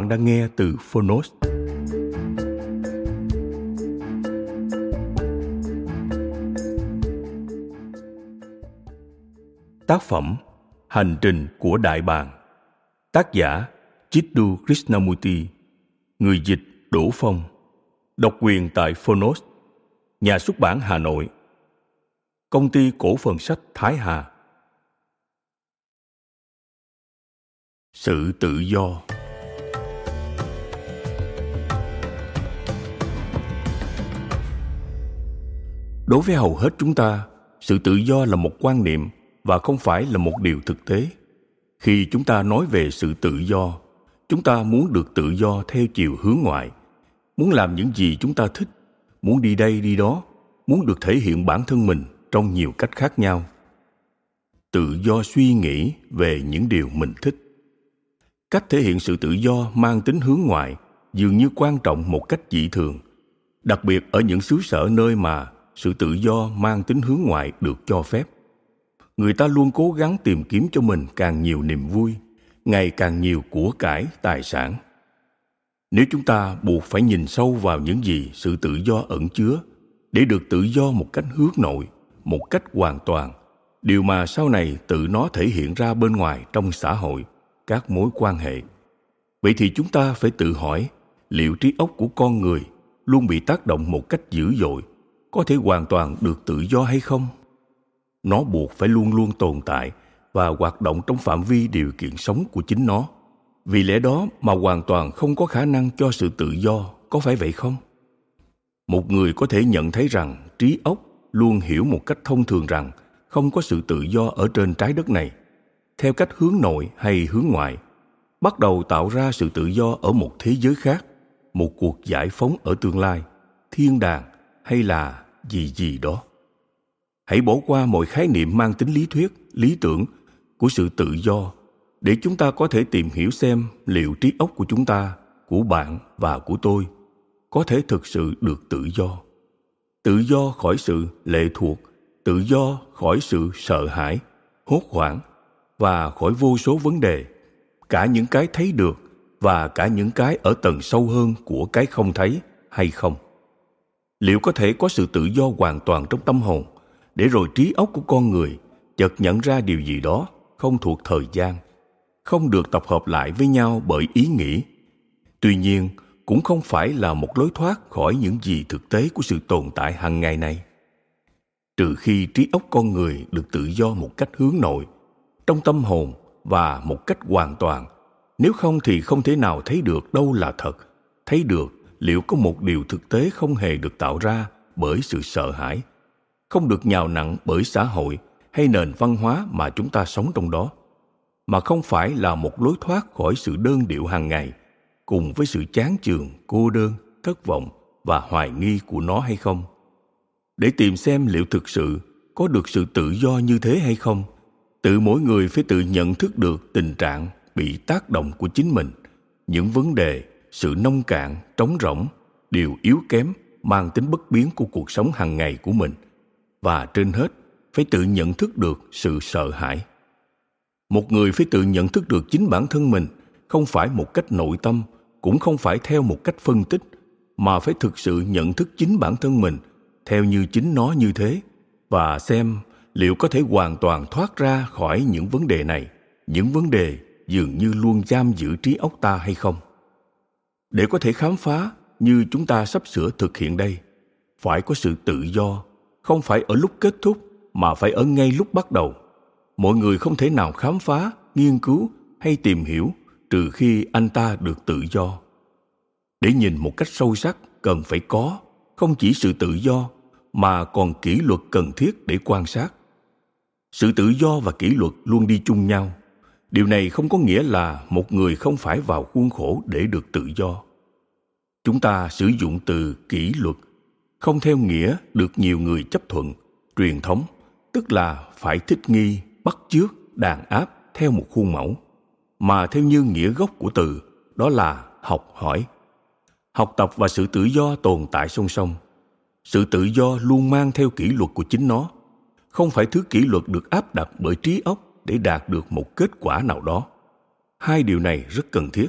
Bạn đang nghe từ Phonos. Tác phẩm Hành trình của Đại bàng. Tác giả Chiddu Krishnamurti. Người dịch Đỗ Phong. Độc quyền tại Phonos, Nhà xuất bản Hà Nội. Công ty cổ phần sách Thái Hà. Sự tự do. Đối với hầu hết chúng ta, sự tự do là một quan niệm và không phải là một điều thực tế. Khi chúng ta nói về sự tự do, chúng ta muốn được tự do theo chiều hướng ngoại. Muốn làm những gì chúng ta thích, muốn đi đây đi đó, muốn được thể hiện bản thân mình trong nhiều cách khác nhau. Tự do suy nghĩ về những điều mình thích. Cách thể hiện sự tự do mang tính hướng ngoại dường như quan trọng một cách dị thường, đặc biệt ở những xứ sở nơi mà sự tự do mang tính hướng ngoại được cho phép. Người ta luôn cố gắng tìm kiếm cho mình càng nhiều niềm vui, ngày càng nhiều của cải, tài sản. Nếu chúng ta buộc phải nhìn sâu vào những gì sự tự do ẩn chứa để được tự do một cách hướng nội, một cách hoàn toàn, điều mà sau này tự nó thể hiện ra bên ngoài trong xã hội, các mối quan hệ. Vậy thì chúng ta phải tự hỏi, liệu trí óc của con người luôn bị tác động một cách dữ dội có thể hoàn toàn được tự do hay không? Nó buộc phải luôn luôn tồn tại và hoạt động trong phạm vi điều kiện sống của chính nó. Vì lẽ đó mà hoàn toàn không có khả năng cho sự tự do, có phải vậy không? Một người có thể nhận thấy rằng trí óc luôn hiểu một cách thông thường rằng không có sự tự do ở trên trái đất này. Theo cách hướng nội hay hướng ngoại, bắt đầu tạo ra sự tự do ở một thế giới khác, một cuộc giải phóng ở tương lai, thiên đàng hay là gì gì đó. Hãy bỏ qua mọi khái niệm mang tính lý thuyết, lý tưởng của sự tự do để chúng ta có thể tìm hiểu xem liệu trí óc của chúng ta, của bạn và của tôi có thể thực sự được tự do. Tự do khỏi sự lệ thuộc, tự do khỏi sự sợ hãi, hốt hoảng và khỏi vô số vấn đề, cả những cái thấy được và cả những cái ở tầng sâu hơn của cái không thấy hay không liệu có thể có sự tự do hoàn toàn trong tâm hồn để rồi trí óc của con người chợt nhận ra điều gì đó không thuộc thời gian, không được tập hợp lại với nhau bởi ý nghĩ? Tuy nhiên, cũng không phải là một lối thoát khỏi những gì thực tế của sự tồn tại hàng ngày này. Trừ khi trí óc con người được tự do một cách hướng nội, trong tâm hồn và một cách hoàn toàn, nếu không thì không thể nào thấy được đâu là thật, thấy được liệu có một điều thực tế không hề được tạo ra bởi sự sợ hãi? Không được nhào nặng bởi xã hội hay nền văn hóa mà chúng ta sống trong đó, mà không phải là một lối thoát khỏi sự đơn điệu hàng ngày cùng với sự chán chường, cô đơn, thất vọng và hoài nghi của nó hay không? Để tìm xem liệu thực sự có được sự tự do như thế hay không, tự mỗi người phải tự nhận thức được tình trạng bị tác động của chính mình, những vấn đề sự nông cạn, trống rỗng điều yếu kém, mang tính bất biến của cuộc sống hàng ngày của mình. Và trên hết, phải tự nhận thức được sự sợ hãi. Một người phải tự nhận thức được chính bản thân mình không phải một cách nội tâm, cũng không phải theo một cách phân tích, mà phải thực sự nhận thức chính bản thân mình theo như chính nó như thế và xem liệu có thể hoàn toàn thoát ra khỏi những vấn đề này. Những vấn đề dường như luôn giam giữ trí óc ta hay không? Để có thể khám phá như chúng ta sắp sửa thực hiện đây, phải có sự tự do, không phải ở lúc kết thúc mà phải ở ngay lúc bắt đầu. Mọi người không thể nào khám phá, nghiên cứu hay tìm hiểu trừ khi anh ta được tự do. Để nhìn một cách sâu sắc, cần phải có không chỉ sự tự do mà còn kỷ luật cần thiết để quan sát. Sự tự do và kỷ luật luôn đi chung nhau điều này không có nghĩa là một người không phải vào khuôn khổ để được tự do. Chúng ta sử dụng từ kỷ luật, không theo nghĩa được nhiều người chấp thuận, truyền thống, tức là phải thích nghi, bắt chước, đàn áp theo một khuôn mẫu. Mà theo như nghĩa gốc của từ, đó là học hỏi. Học tập và sự tự do tồn tại song song. Sự tự do luôn mang theo kỷ luật của chính nó. Không phải thứ kỷ luật được áp đặt bởi trí óc để đạt được một kết quả nào đó. Hai điều này rất cần thiết.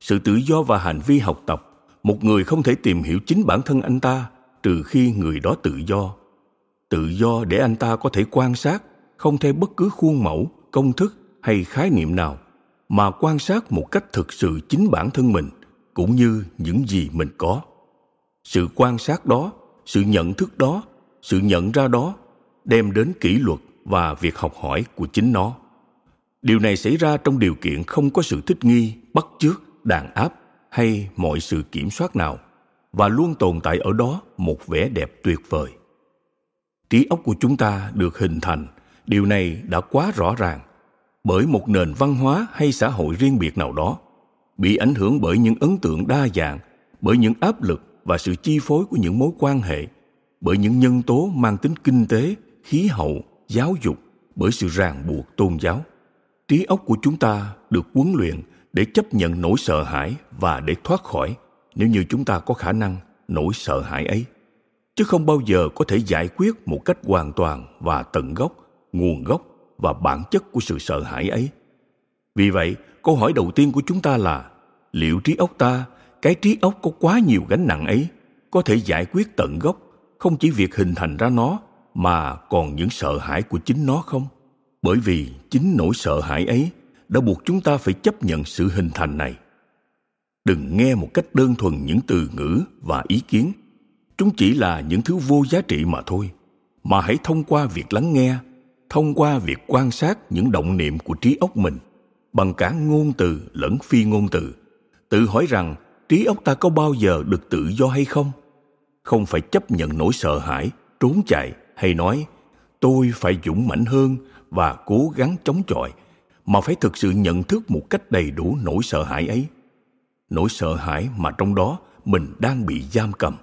Sự tự do và hành vi học tập, một người không thể tìm hiểu chính bản thân anh ta trừ khi người đó tự do. Tự do để anh ta có thể quan sát, không theo bất cứ khuôn mẫu, công thức hay khái niệm nào, mà quan sát một cách thực sự chính bản thân mình cũng như những gì mình có. Sự quan sát đó, sự nhận thức đó, sự nhận ra đó đem đến kỷ luật và việc học hỏi của chính nó. Điều này xảy ra trong điều kiện không có sự thích nghi, bắt chước, đàn áp hay mọi sự kiểm soát nào, và luôn tồn tại ở đó một vẻ đẹp tuyệt vời. Trí óc của chúng ta được hình thành, điều này đã quá rõ ràng, bởi một nền văn hóa hay xã hội riêng biệt nào đó bị ảnh hưởng bởi những ấn tượng đa dạng, bởi những áp lực và sự chi phối của những mối quan hệ, bởi những nhân tố mang tính kinh tế, khí hậu giáo dục bởi sự ràng buộc tôn giáo. Trí óc của chúng ta được huấn luyện để chấp nhận nỗi sợ hãi và để thoát khỏi, nếu như chúng ta có khả năng nỗi sợ hãi ấy. Chứ không bao giờ có thể giải quyết một cách hoàn toàn và tận gốc, nguồn gốc và bản chất của sự sợ hãi ấy. Vì vậy, câu hỏi đầu tiên của chúng ta là, liệu trí óc ta, cái trí óc có quá nhiều gánh nặng ấy, có thể giải quyết tận gốc không chỉ việc hình thành ra nó mà còn những sợ hãi của chính nó không? Bởi vì chính nỗi sợ hãi ấy đã buộc chúng ta phải chấp nhận sự hình thành này. Đừng nghe một cách đơn thuần những từ ngữ và ý kiến. Chúng chỉ là những thứ vô giá trị mà thôi. Mà hãy thông qua việc lắng nghe, thông qua việc quan sát những động niệm của trí óc mình. Bằng cả ngôn từ lẫn phi ngôn từ, tự hỏi rằng trí óc ta có bao giờ được tự do hay không? Không phải chấp nhận nỗi sợ hãi, trốn chạy hay nói, tôi phải dũng mãnh hơn và cố gắng chống chọi, mà phải thực sự nhận thức một cách đầy đủ nỗi sợ hãi ấy. Nỗi sợ hãi mà trong đó mình đang bị giam cầm.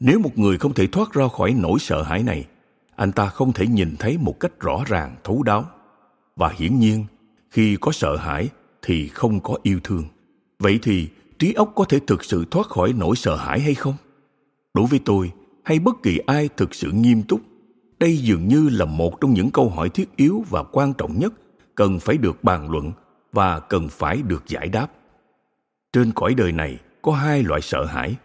Nếu một người không thể thoát ra khỏi nỗi sợ hãi này, anh ta không thể nhìn thấy một cách rõ ràng, thấu đáo. Và hiển nhiên, khi có sợ hãi thì không có yêu thương. Vậy thì trí óc có thể thực sự thoát khỏi nỗi sợ hãi hay không? Đối với tôi hay bất kỳ ai thực sự nghiêm túc? Đây dường như là một trong những câu hỏi thiết yếu và quan trọng nhất cần phải được bàn luận và cần phải được giải đáp. Trên cõi đời này có hai loại sợ hãi,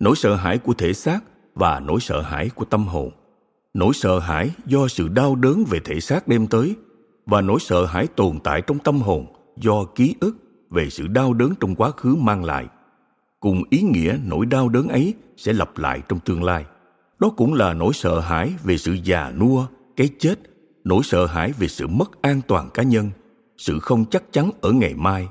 nỗi sợ hãi của thể xác và nỗi sợ hãi của tâm hồn. Nỗi sợ hãi do sự đau đớn về thể xác đem tới và nỗi sợ hãi tồn tại trong tâm hồn do ký ức về sự đau đớn trong quá khứ mang lại. Cùng ý nghĩa nỗi đau đớn ấy sẽ lặp lại trong tương lai đó cũng là nỗi sợ hãi về sự già nua, cái chết, nỗi sợ hãi về sự mất an toàn cá nhân, sự không chắc chắn ở ngày mai.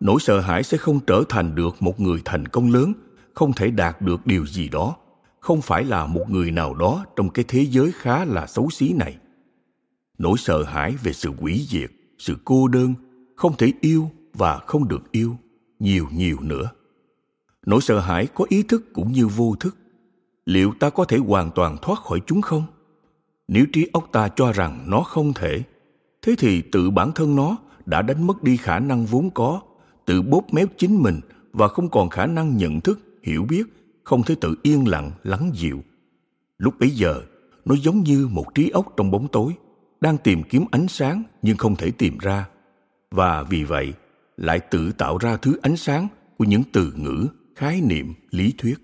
Nỗi sợ hãi sẽ không trở thành được một người thành công lớn, không thể đạt được điều gì đó, không phải là một người nào đó trong cái thế giới khá là xấu xí này. Nỗi sợ hãi về sự hủy diệt, sự cô đơn, không thể yêu và không được yêu, nhiều nhiều nữa. Nỗi sợ hãi có ý thức cũng như vô thức liệu ta có thể hoàn toàn thoát khỏi chúng không? Nếu trí óc ta cho rằng nó không thể, thế thì tự bản thân nó đã đánh mất đi khả năng vốn có, tự bóp méo chính mình và không còn khả năng nhận thức, hiểu biết, không thể tự yên lặng, lắng dịu. Lúc bấy giờ, nó giống như một trí óc trong bóng tối, đang tìm kiếm ánh sáng nhưng không thể tìm ra. Và vì vậy, lại tự tạo ra thứ ánh sáng của những từ ngữ, khái niệm, lý thuyết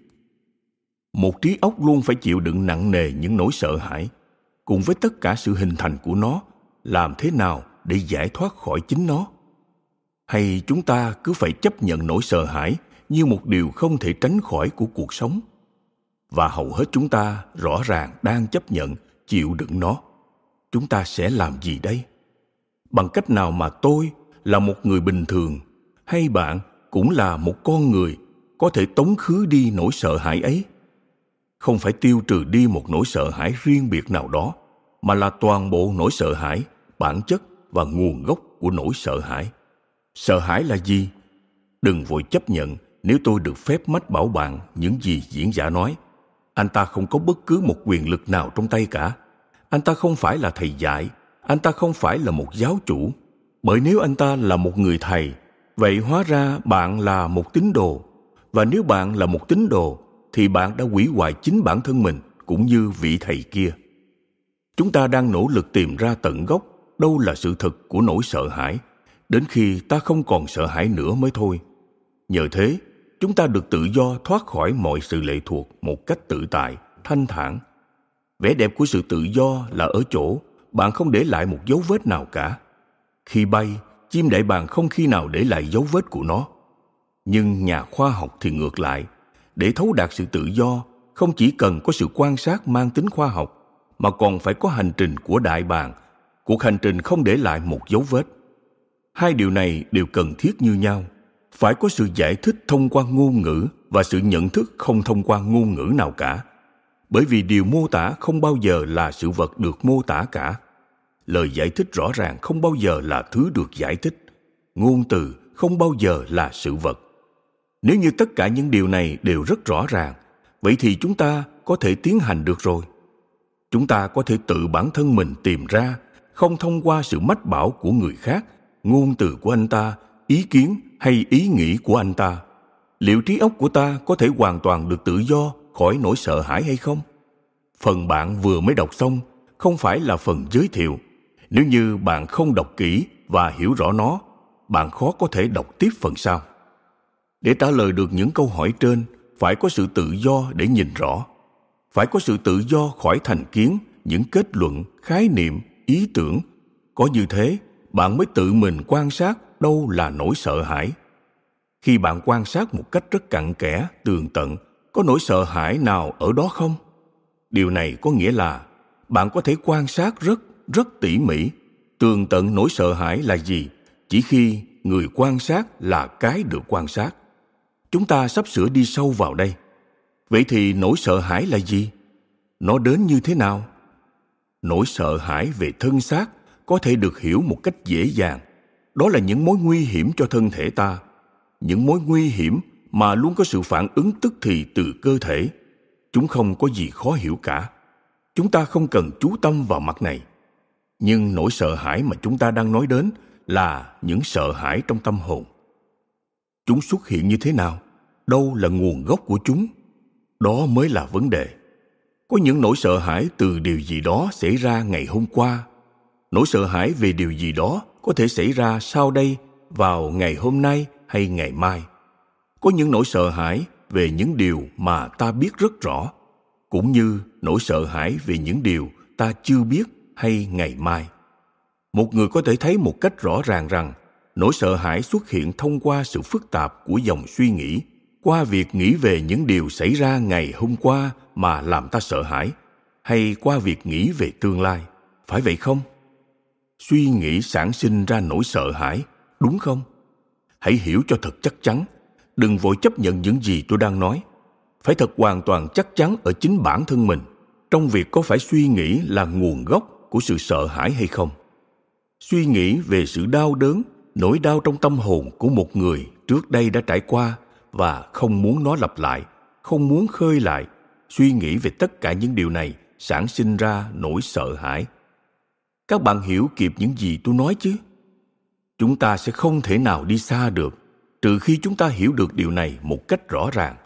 một trí óc luôn phải chịu đựng nặng nề những nỗi sợ hãi, cùng với tất cả sự hình thành của nó, làm thế nào để giải thoát khỏi chính nó? Hay chúng ta cứ phải chấp nhận nỗi sợ hãi như một điều không thể tránh khỏi của cuộc sống? Và hầu hết chúng ta rõ ràng đang chấp nhận, chịu đựng nó. Chúng ta sẽ làm gì đây? Bằng cách nào mà tôi là một người bình thường, hay bạn cũng là một con người có thể tống khứ đi nỗi sợ hãi ấy? Không phải tiêu trừ đi một nỗi sợ hãi riêng biệt nào đó, mà là toàn bộ nỗi sợ hãi bản chất và nguồn gốc của nỗi sợ hãi. Sợ hãi là gì? Đừng vội chấp nhận nếu tôi được phép mách bảo bạn những gì diễn giả nói. Anh ta không có bất cứ một quyền lực nào trong tay cả. Anh ta không phải là thầy dạy, anh ta không phải là một giáo chủ. Bởi nếu anh ta là một người thầy, vậy hóa ra bạn là một tín đồ. Và nếu bạn là một tín đồ thì bạn đã hủy hoại chính bản thân mình cũng như vị thầy kia. Chúng ta đang nỗ lực tìm ra tận gốc đâu là sự thật của nỗi sợ hãi. Đến khi ta không còn sợ hãi nữa mới thôi. Nhờ thế, chúng ta được tự do thoát khỏi mọi sự lệ thuộc một cách tự tại, thanh thản. Vẻ đẹp của sự tự do là ở chỗ bạn không để lại một dấu vết nào cả. Khi bay, chim đại bàng không khi nào để lại dấu vết của nó. Nhưng nhà khoa học thì ngược lại để thấu đạt sự tự do, không chỉ cần có sự quan sát mang tính khoa học, mà còn phải có hành trình của đại bàng. Cuộc hành trình không để lại một dấu vết. Hai điều này đều cần thiết như nhau. Phải có sự giải thích thông qua ngôn ngữ và sự nhận thức không thông qua ngôn ngữ nào cả. Bởi vì điều mô tả không bao giờ là sự vật được mô tả cả. Lời giải thích rõ ràng không bao giờ là thứ được giải thích. Ngôn từ không bao giờ là sự vật nếu như tất cả những điều này đều rất rõ ràng, vậy thì chúng ta có thể tiến hành được rồi. Chúng ta có thể tự bản thân mình tìm ra, không thông qua sự mách bảo của người khác, ngôn từ của anh ta, ý kiến hay ý nghĩ của anh ta. Liệu trí óc của ta có thể hoàn toàn được tự do khỏi nỗi sợ hãi hay không? Phần bạn vừa mới đọc xong, không phải là phần giới thiệu. Nếu như bạn không đọc kỹ và hiểu rõ nó, bạn khó có thể đọc tiếp phần sau để trả lời được những câu hỏi trên, phải có sự tự do để nhìn rõ. Phải có sự tự do khỏi thành kiến, những kết luận, khái niệm, ý tưởng. Có như thế, bạn mới tự mình quan sát đâu là nỗi sợ hãi. Khi bạn quan sát một cách rất cặn kẽ, tường tận, có nỗi sợ hãi nào ở đó không? Điều này có nghĩa là bạn có thể quan sát rất rất tỉ mỉ. Tường tận nỗi sợ hãi là gì? Chỉ khi người quan sát là cái được quan sát chúng ta sắp sửa đi sâu vào đây. Vậy thì nỗi sợ hãi là gì? Nó đến như thế nào? Nỗi sợ hãi về thân xác có thể được hiểu một cách dễ dàng. Đó là những mối nguy hiểm cho thân thể ta. Những mối nguy hiểm mà luôn có sự phản ứng tức thì từ cơ thể. Chúng không có gì khó hiểu cả. Chúng ta không cần chú tâm vào mặt này. Nhưng nỗi sợ hãi mà chúng ta đang nói đến là những sợ hãi trong tâm hồn chúng xuất hiện như thế nào? Đâu là nguồn gốc của chúng? Đó mới là vấn đề. Có những nỗi sợ hãi từ điều gì đó xảy ra ngày hôm qua. Nỗi sợ hãi về điều gì đó có thể xảy ra sau đây, vào ngày hôm nay hay ngày mai. Có những nỗi sợ hãi về những điều mà ta biết rất rõ, cũng như nỗi sợ hãi về những điều ta chưa biết hay ngày mai. Một người có thể thấy một cách rõ ràng rằng nỗi sợ hãi xuất hiện thông qua sự phức tạp của dòng suy nghĩ, qua việc nghĩ về những điều xảy ra ngày hôm qua mà làm ta sợ hãi, hay qua việc nghĩ về tương lai, phải vậy không? Suy nghĩ sản sinh ra nỗi sợ hãi, đúng không? Hãy hiểu cho thật chắc chắn, đừng vội chấp nhận những gì tôi đang nói. Phải thật hoàn toàn chắc chắn ở chính bản thân mình, trong việc có phải suy nghĩ là nguồn gốc của sự sợ hãi hay không. Suy nghĩ về sự đau đớn nỗi đau trong tâm hồn của một người trước đây đã trải qua và không muốn nó lặp lại, không muốn khơi lại. Suy nghĩ về tất cả những điều này sản sinh ra nỗi sợ hãi. Các bạn hiểu kịp những gì tôi nói chứ? Chúng ta sẽ không thể nào đi xa được, trừ khi chúng ta hiểu được điều này một cách rõ ràng.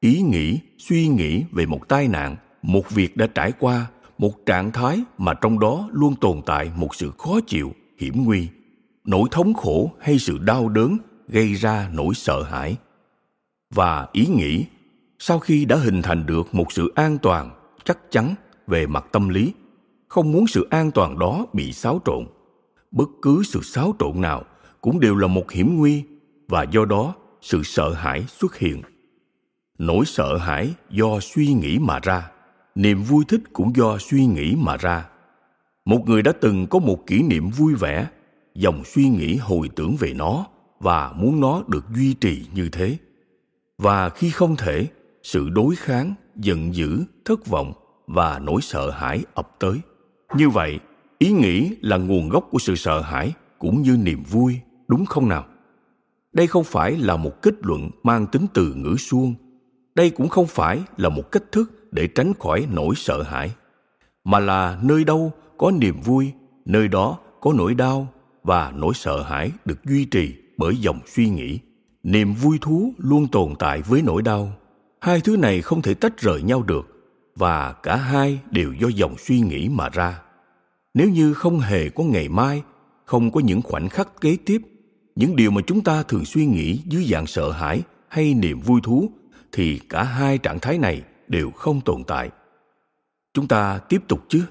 Ý nghĩ, suy nghĩ về một tai nạn, một việc đã trải qua, một trạng thái mà trong đó luôn tồn tại một sự khó chịu, hiểm nguy nỗi thống khổ hay sự đau đớn gây ra nỗi sợ hãi. Và ý nghĩ, sau khi đã hình thành được một sự an toàn chắc chắn về mặt tâm lý, không muốn sự an toàn đó bị xáo trộn, bất cứ sự xáo trộn nào cũng đều là một hiểm nguy và do đó sự sợ hãi xuất hiện. Nỗi sợ hãi do suy nghĩ mà ra, niềm vui thích cũng do suy nghĩ mà ra. Một người đã từng có một kỷ niệm vui vẻ dòng suy nghĩ hồi tưởng về nó và muốn nó được duy trì như thế. Và khi không thể, sự đối kháng, giận dữ, thất vọng và nỗi sợ hãi ập tới. Như vậy, ý nghĩ là nguồn gốc của sự sợ hãi cũng như niềm vui, đúng không nào? Đây không phải là một kết luận mang tính từ ngữ suông. Đây cũng không phải là một cách thức để tránh khỏi nỗi sợ hãi, mà là nơi đâu có niềm vui, nơi đó có nỗi đau và nỗi sợ hãi được duy trì bởi dòng suy nghĩ. Niềm vui thú luôn tồn tại với nỗi đau. Hai thứ này không thể tách rời nhau được, và cả hai đều do dòng suy nghĩ mà ra. Nếu như không hề có ngày mai, không có những khoảnh khắc kế tiếp, những điều mà chúng ta thường suy nghĩ dưới dạng sợ hãi hay niềm vui thú, thì cả hai trạng thái này đều không tồn tại. Chúng ta tiếp tục chứ.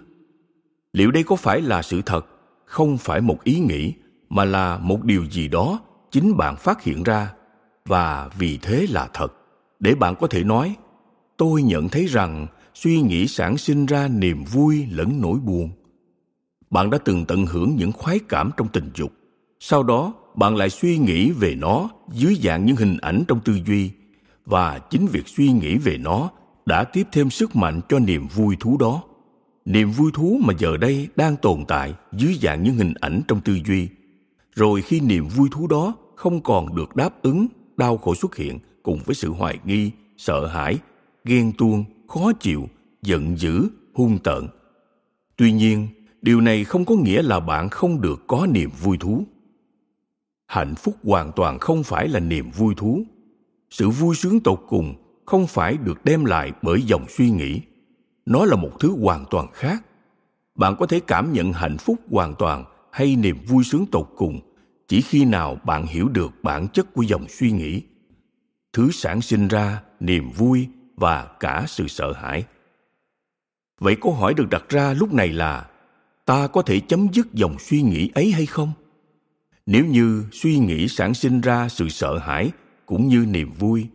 Liệu đây có phải là sự thật không phải một ý nghĩ, mà là một điều gì đó chính bạn phát hiện ra. Và vì thế là thật. Để bạn có thể nói, tôi nhận thấy rằng suy nghĩ sản sinh ra niềm vui lẫn nỗi buồn. Bạn đã từng tận hưởng những khoái cảm trong tình dục. Sau đó, bạn lại suy nghĩ về nó dưới dạng những hình ảnh trong tư duy. Và chính việc suy nghĩ về nó đã tiếp thêm sức mạnh cho niềm vui thú đó niềm vui thú mà giờ đây đang tồn tại dưới dạng những hình ảnh trong tư duy. Rồi khi niềm vui thú đó không còn được đáp ứng, đau khổ xuất hiện cùng với sự hoài nghi, sợ hãi, ghen tuông, khó chịu, giận dữ, hung tợn. Tuy nhiên, điều này không có nghĩa là bạn không được có niềm vui thú. Hạnh phúc hoàn toàn không phải là niềm vui thú. Sự vui sướng tột cùng không phải được đem lại bởi dòng suy nghĩ nó là một thứ hoàn toàn khác. Bạn có thể cảm nhận hạnh phúc hoàn toàn hay niềm vui sướng tột cùng chỉ khi nào bạn hiểu được bản chất của dòng suy nghĩ. Thứ sản sinh ra niềm vui và cả sự sợ hãi. Vậy câu hỏi được đặt ra lúc này là, ta có thể chấm dứt dòng suy nghĩ ấy hay không? Nếu như suy nghĩ sản sinh ra sự sợ hãi cũng như niềm vui,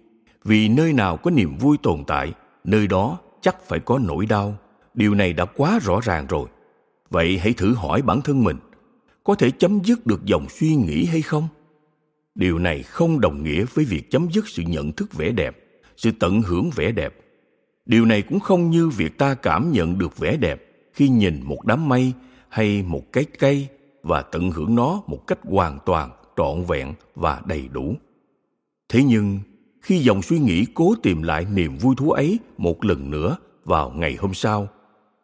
vì nơi nào có niềm vui tồn tại, nơi đó chắc phải có nỗi đau. Điều này đã quá rõ ràng rồi. Vậy hãy thử hỏi bản thân mình, có thể chấm dứt được dòng suy nghĩ hay không? Điều này không đồng nghĩa với việc chấm dứt sự nhận thức vẻ đẹp, sự tận hưởng vẻ đẹp. Điều này cũng không như việc ta cảm nhận được vẻ đẹp khi nhìn một đám mây hay một cái cây và tận hưởng nó một cách hoàn toàn trọn vẹn và đầy đủ. Thế nhưng khi dòng suy nghĩ cố tìm lại niềm vui thú ấy một lần nữa vào ngày hôm sau.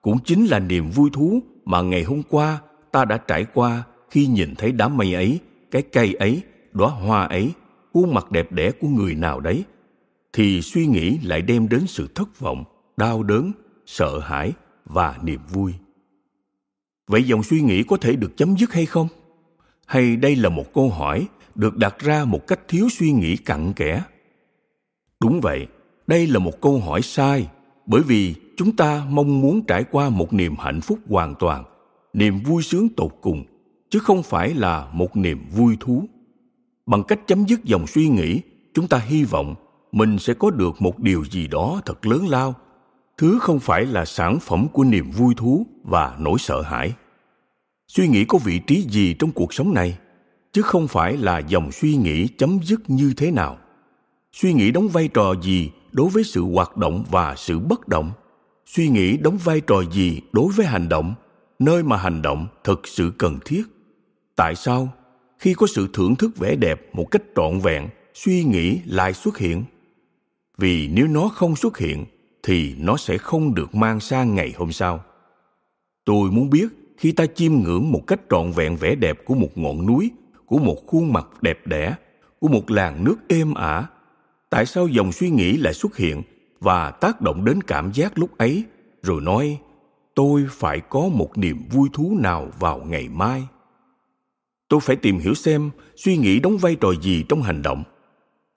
Cũng chính là niềm vui thú mà ngày hôm qua ta đã trải qua khi nhìn thấy đám mây ấy, cái cây ấy, đóa hoa ấy, khuôn mặt đẹp đẽ của người nào đấy, thì suy nghĩ lại đem đến sự thất vọng, đau đớn, sợ hãi và niềm vui. Vậy dòng suy nghĩ có thể được chấm dứt hay không? Hay đây là một câu hỏi được đặt ra một cách thiếu suy nghĩ cặn kẽ? Đúng vậy, đây là một câu hỏi sai, bởi vì chúng ta mong muốn trải qua một niềm hạnh phúc hoàn toàn, niềm vui sướng tột cùng, chứ không phải là một niềm vui thú. Bằng cách chấm dứt dòng suy nghĩ, chúng ta hy vọng mình sẽ có được một điều gì đó thật lớn lao. Thứ không phải là sản phẩm của niềm vui thú và nỗi sợ hãi. Suy nghĩ có vị trí gì trong cuộc sống này, chứ không phải là dòng suy nghĩ chấm dứt như thế nào suy nghĩ đóng vai trò gì đối với sự hoạt động và sự bất động? Suy nghĩ đóng vai trò gì đối với hành động? Nơi mà hành động thực sự cần thiết. Tại sao? Khi có sự thưởng thức vẻ đẹp một cách trọn vẹn, suy nghĩ lại xuất hiện. Vì nếu nó không xuất hiện, thì nó sẽ không được mang sang ngày hôm sau. Tôi muốn biết, khi ta chiêm ngưỡng một cách trọn vẹn vẻ đẹp của một ngọn núi, của một khuôn mặt đẹp đẽ, của một làn nước êm ả tại sao dòng suy nghĩ lại xuất hiện và tác động đến cảm giác lúc ấy? Rồi nói, tôi phải có một niềm vui thú nào vào ngày mai? Tôi phải tìm hiểu xem suy nghĩ đóng vai trò gì trong hành động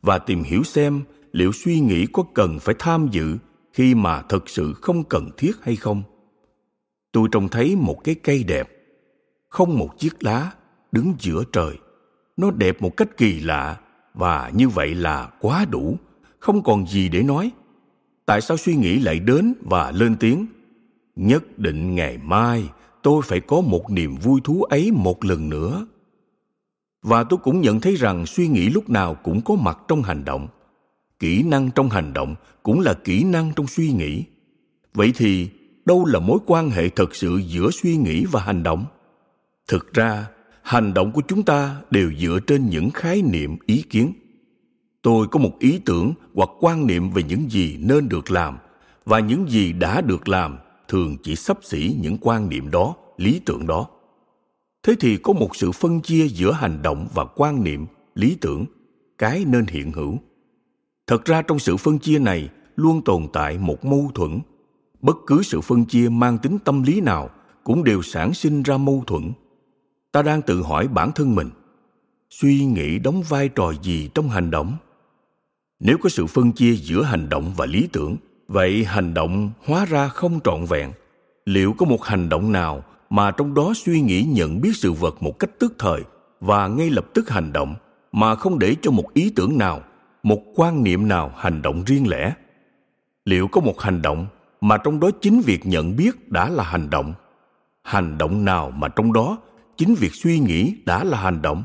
và tìm hiểu xem liệu suy nghĩ có cần phải tham dự khi mà thực sự không cần thiết hay không. Tôi trông thấy một cái cây đẹp, không một chiếc lá đứng giữa trời. Nó đẹp một cách kỳ lạ và như vậy là quá đủ. Không còn gì để nói. Tại sao suy nghĩ lại đến và lên tiếng? Nhất định ngày mai tôi phải có một niềm vui thú ấy một lần nữa. Và tôi cũng nhận thấy rằng suy nghĩ lúc nào cũng có mặt trong hành động. Kỹ năng trong hành động cũng là kỹ năng trong suy nghĩ. Vậy thì đâu là mối quan hệ thật sự giữa suy nghĩ và hành động? Thực ra hành động của chúng ta đều dựa trên những khái niệm, ý kiến. Tôi có một ý tưởng hoặc quan niệm về những gì nên được làm và những gì đã được làm thường chỉ sắp xỉ những quan niệm đó, lý tưởng đó. Thế thì có một sự phân chia giữa hành động và quan niệm, lý tưởng, cái nên hiện hữu. Thật ra trong sự phân chia này luôn tồn tại một mâu thuẫn. Bất cứ sự phân chia mang tính tâm lý nào cũng đều sản sinh ra mâu thuẫn ta đang tự hỏi bản thân mình, suy nghĩ đóng vai trò gì trong hành động? Nếu có sự phân chia giữa hành động và lý tưởng, vậy hành động hóa ra không trọn vẹn. Liệu có một hành động nào mà trong đó suy nghĩ nhận biết sự vật một cách tức thời và ngay lập tức hành động mà không để cho một ý tưởng nào, một quan niệm nào hành động riêng lẻ? Liệu có một hành động mà trong đó chính việc nhận biết đã là hành động? Hành động nào mà trong đó chính việc suy nghĩ đã là hành động.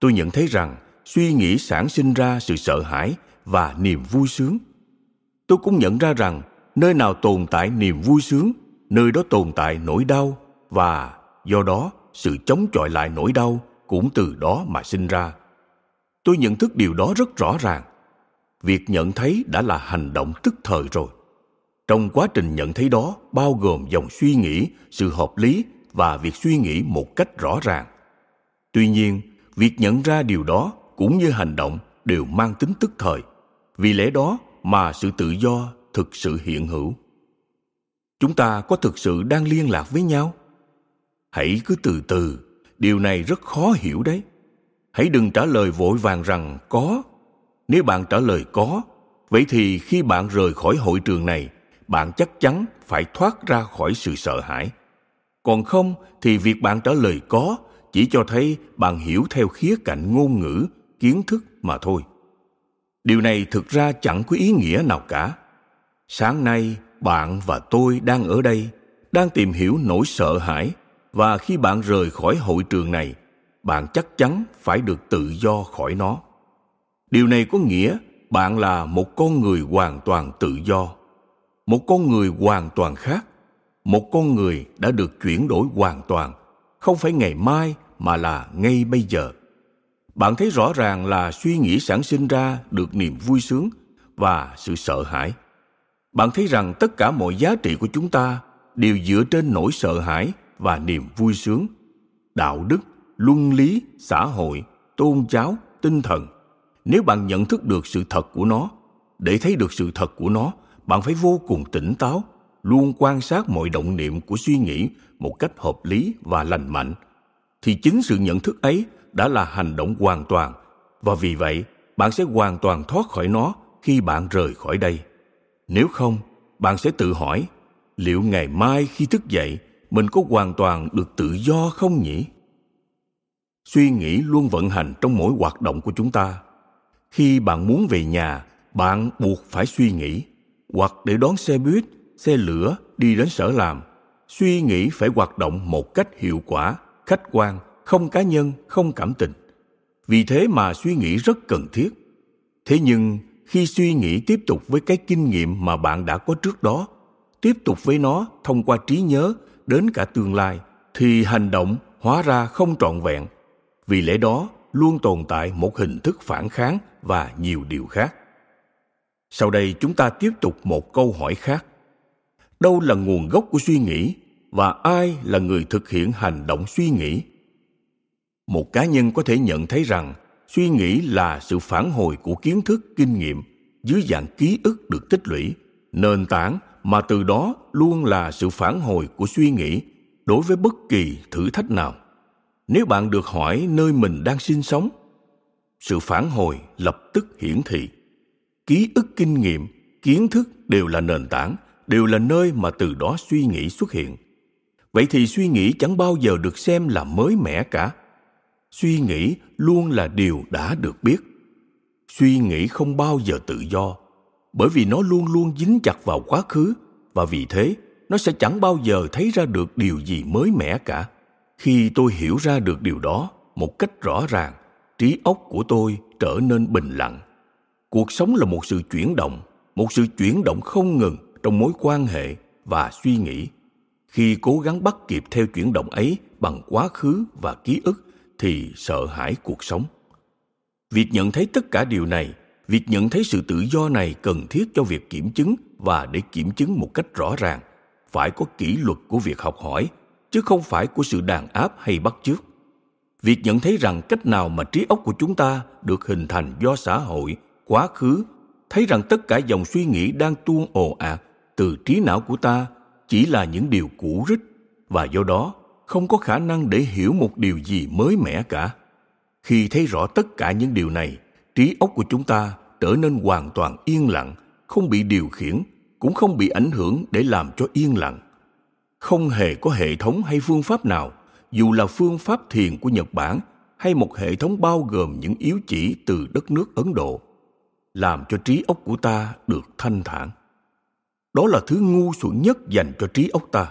Tôi nhận thấy rằng suy nghĩ sản sinh ra sự sợ hãi và niềm vui sướng. Tôi cũng nhận ra rằng nơi nào tồn tại niềm vui sướng, nơi đó tồn tại nỗi đau và do đó sự chống chọi lại nỗi đau cũng từ đó mà sinh ra. Tôi nhận thức điều đó rất rõ ràng. Việc nhận thấy đã là hành động tức thời rồi. Trong quá trình nhận thấy đó, bao gồm dòng suy nghĩ, sự hợp lý và việc suy nghĩ một cách rõ ràng. Tuy nhiên, việc nhận ra điều đó cũng như hành động đều mang tính tức thời. Vì lẽ đó mà sự tự do thực sự hiện hữu. Chúng ta có thực sự đang liên lạc với nhau? Hãy cứ từ từ, điều này rất khó hiểu đấy. Hãy đừng trả lời vội vàng rằng có. Nếu bạn trả lời có, vậy thì khi bạn rời khỏi hội trường này, bạn chắc chắn phải thoát ra khỏi sự sợ hãi còn không thì việc bạn trả lời có, chỉ cho thấy bạn hiểu theo khía cạnh ngôn ngữ, kiến thức mà thôi. Điều này thực ra chẳng có ý nghĩa nào cả. Sáng nay, bạn và tôi đang ở đây, đang tìm hiểu nỗi sợ hãi, và khi bạn rời khỏi hội trường này, bạn chắc chắn phải được tự do khỏi nó. Điều này có nghĩa bạn là một con người hoàn toàn tự do. Một con người hoàn toàn khác một con người đã được chuyển đổi hoàn toàn. Không phải ngày mai, mà là ngay bây giờ. Bạn thấy rõ ràng là suy nghĩ sản sinh ra được niềm vui sướng và sự sợ hãi. Bạn thấy rằng tất cả mọi giá trị của chúng ta đều dựa trên nỗi sợ hãi và niềm vui sướng. Đạo đức, luân lý, xã hội, tôn giáo, tinh thần. Nếu bạn nhận thức được sự thật của nó, để thấy được sự thật của nó, bạn phải vô cùng tỉnh táo luôn quan sát mọi động niệm của suy nghĩ một cách hợp lý và lành mạnh, thì chính sự nhận thức ấy đã là hành động hoàn toàn. Và vì vậy, bạn sẽ hoàn toàn thoát khỏi nó khi bạn rời khỏi đây. Nếu không, bạn sẽ tự hỏi, liệu ngày mai khi thức dậy, mình có hoàn toàn được tự do không nhỉ? Suy nghĩ luôn vận hành trong mỗi hoạt động của chúng ta. Khi bạn muốn về nhà, bạn buộc phải suy nghĩ hoặc để đón xe buýt xe lửa đi đến sở làm, suy nghĩ phải hoạt động một cách hiệu quả, khách quan, không cá nhân, không cảm tình. Vì thế mà suy nghĩ rất cần thiết. Thế nhưng, khi suy nghĩ tiếp tục với cái kinh nghiệm mà bạn đã có trước đó, tiếp tục với nó thông qua trí nhớ đến cả tương lai, thì hành động hóa ra không trọn vẹn. Vì lẽ đó, luôn tồn tại một hình thức phản kháng và nhiều điều khác. Sau đây chúng ta tiếp tục một câu hỏi khác đâu là nguồn gốc của suy nghĩ và ai là người thực hiện hành động suy nghĩ? Một cá nhân có thể nhận thấy rằng suy nghĩ là sự phản hồi của kiến thức, kinh nghiệm dưới dạng ký ức được tích lũy. Nền tảng mà từ đó luôn là sự phản hồi của suy nghĩ đối với bất kỳ thử thách nào. Nếu bạn được hỏi nơi mình đang sinh sống, sự phản hồi lập tức hiển thị. Ký ức, kinh nghiệm, kiến thức đều là nền tảng đều là nơi mà từ đó suy nghĩ xuất hiện. Vậy thì suy nghĩ chẳng bao giờ được xem là mới mẻ cả. Suy nghĩ luôn là điều đã được biết. Suy nghĩ không bao giờ tự do, bởi vì nó luôn luôn dính chặt vào quá khứ, và vì thế, nó sẽ chẳng bao giờ thấy ra được điều gì mới mẻ cả. Khi tôi hiểu ra được điều đó một cách rõ ràng, trí óc của tôi trở nên bình lặng. Cuộc sống là một sự chuyển động, một sự chuyển động không ngừng trong mối quan hệ và suy nghĩ. Khi cố gắng bắt kịp theo chuyển động ấy bằng quá khứ và ký ức thì sợ hãi cuộc sống. Việc nhận thấy tất cả điều này, việc nhận thấy sự tự do này cần thiết cho việc kiểm chứng và để kiểm chứng một cách rõ ràng, phải có kỷ luật của việc học hỏi, chứ không phải của sự đàn áp hay bắt chước. Việc nhận thấy rằng cách nào mà trí óc của chúng ta được hình thành do xã hội, quá khứ, thấy rằng tất cả dòng suy nghĩ đang tuôn ồ ạt từ trí não của ta chỉ là những điều cũ rích, và do đó không có khả năng để hiểu một điều gì mới mẻ cả. Khi thấy rõ tất cả những điều này, trí óc của chúng ta trở nên hoàn toàn yên lặng, không bị điều khiển, cũng không bị ảnh hưởng để làm cho yên lặng. Không hề có hệ thống hay phương pháp nào, dù là phương pháp thiền của nhật bản hay một hệ thống bao gồm những yếu chỉ từ đất nước ấn độ, làm cho trí óc của ta được thanh thản đó là thứ ngu xuẩn nhất dành cho trí óc ta.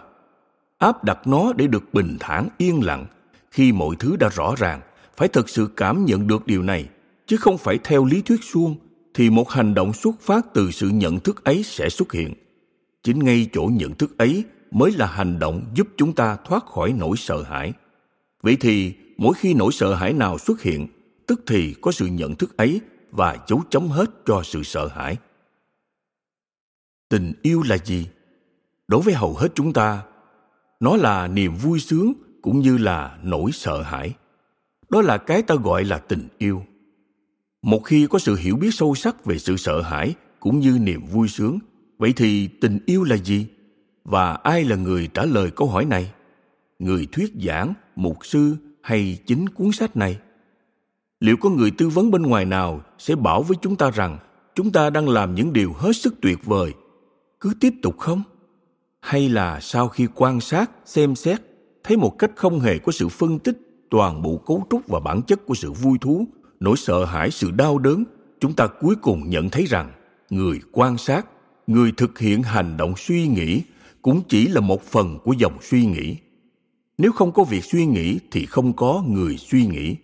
Áp đặt nó để được bình thản, yên lặng. Khi mọi thứ đã rõ ràng, phải thực sự cảm nhận được điều này, chứ không phải theo lý thuyết suông, thì một hành động xuất phát từ sự nhận thức ấy sẽ xuất hiện. Chính ngay chỗ nhận thức ấy mới là hành động giúp chúng ta thoát khỏi nỗi sợ hãi. Vậy thì, mỗi khi nỗi sợ hãi nào xuất hiện, tức thì có sự nhận thức ấy và dấu chấm hết cho sự sợ hãi tình yêu là gì? Đối với hầu hết chúng ta, nó là niềm vui sướng cũng như là nỗi sợ hãi. Đó là cái ta gọi là tình yêu. Một khi có sự hiểu biết sâu sắc về sự sợ hãi cũng như niềm vui sướng, vậy thì tình yêu là gì? Và ai là người trả lời câu hỏi này? Người thuyết giảng, mục sư hay chính cuốn sách này? Liệu có người tư vấn bên ngoài nào sẽ bảo với chúng ta rằng chúng ta đang làm những điều hết sức tuyệt vời cứ tiếp tục không? Hay là sau khi quan sát, xem xét, thấy một cách không hề có sự phân tích, toàn bộ cấu trúc và bản chất của sự vui thú, nỗi sợ hãi, sự đau đớn, chúng ta cuối cùng nhận thấy rằng người quan sát, người thực hiện hành động suy nghĩ cũng chỉ là một phần của dòng suy nghĩ. Nếu không có việc suy nghĩ thì không có người suy nghĩ.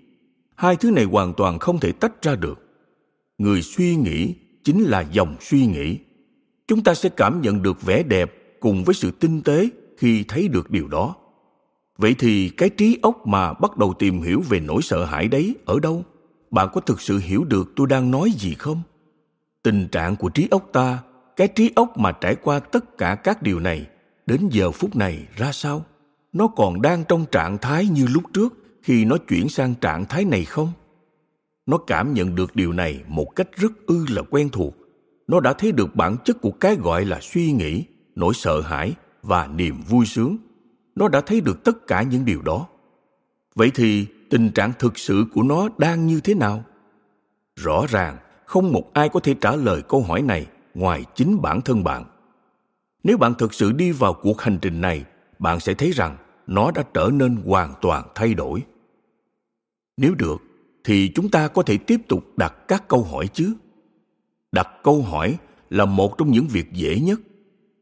Hai thứ này hoàn toàn không thể tách ra được. Người suy nghĩ chính là dòng suy nghĩ chúng ta sẽ cảm nhận được vẻ đẹp cùng với sự tinh tế khi thấy được điều đó. Vậy thì cái trí óc mà bắt đầu tìm hiểu về nỗi sợ hãi đấy ở đâu? Bạn có thực sự hiểu được tôi đang nói gì không? Tình trạng của trí óc ta, cái trí óc mà trải qua tất cả các điều này, đến giờ phút này ra sao? Nó còn đang trong trạng thái như lúc trước khi nó chuyển sang trạng thái này không? Nó cảm nhận được điều này một cách rất ư là quen thuộc nó đã thấy được bản chất của cái gọi là suy nghĩ, nỗi sợ hãi và niềm vui sướng. Nó đã thấy được tất cả những điều đó. Vậy thì tình trạng thực sự của nó đang như thế nào? Rõ ràng, không một ai có thể trả lời câu hỏi này ngoài chính bản thân bạn. Nếu bạn thực sự đi vào cuộc hành trình này, bạn sẽ thấy rằng nó đã trở nên hoàn toàn thay đổi. Nếu được, thì chúng ta có thể tiếp tục đặt các câu hỏi chứ đặt câu hỏi là một trong những việc dễ nhất.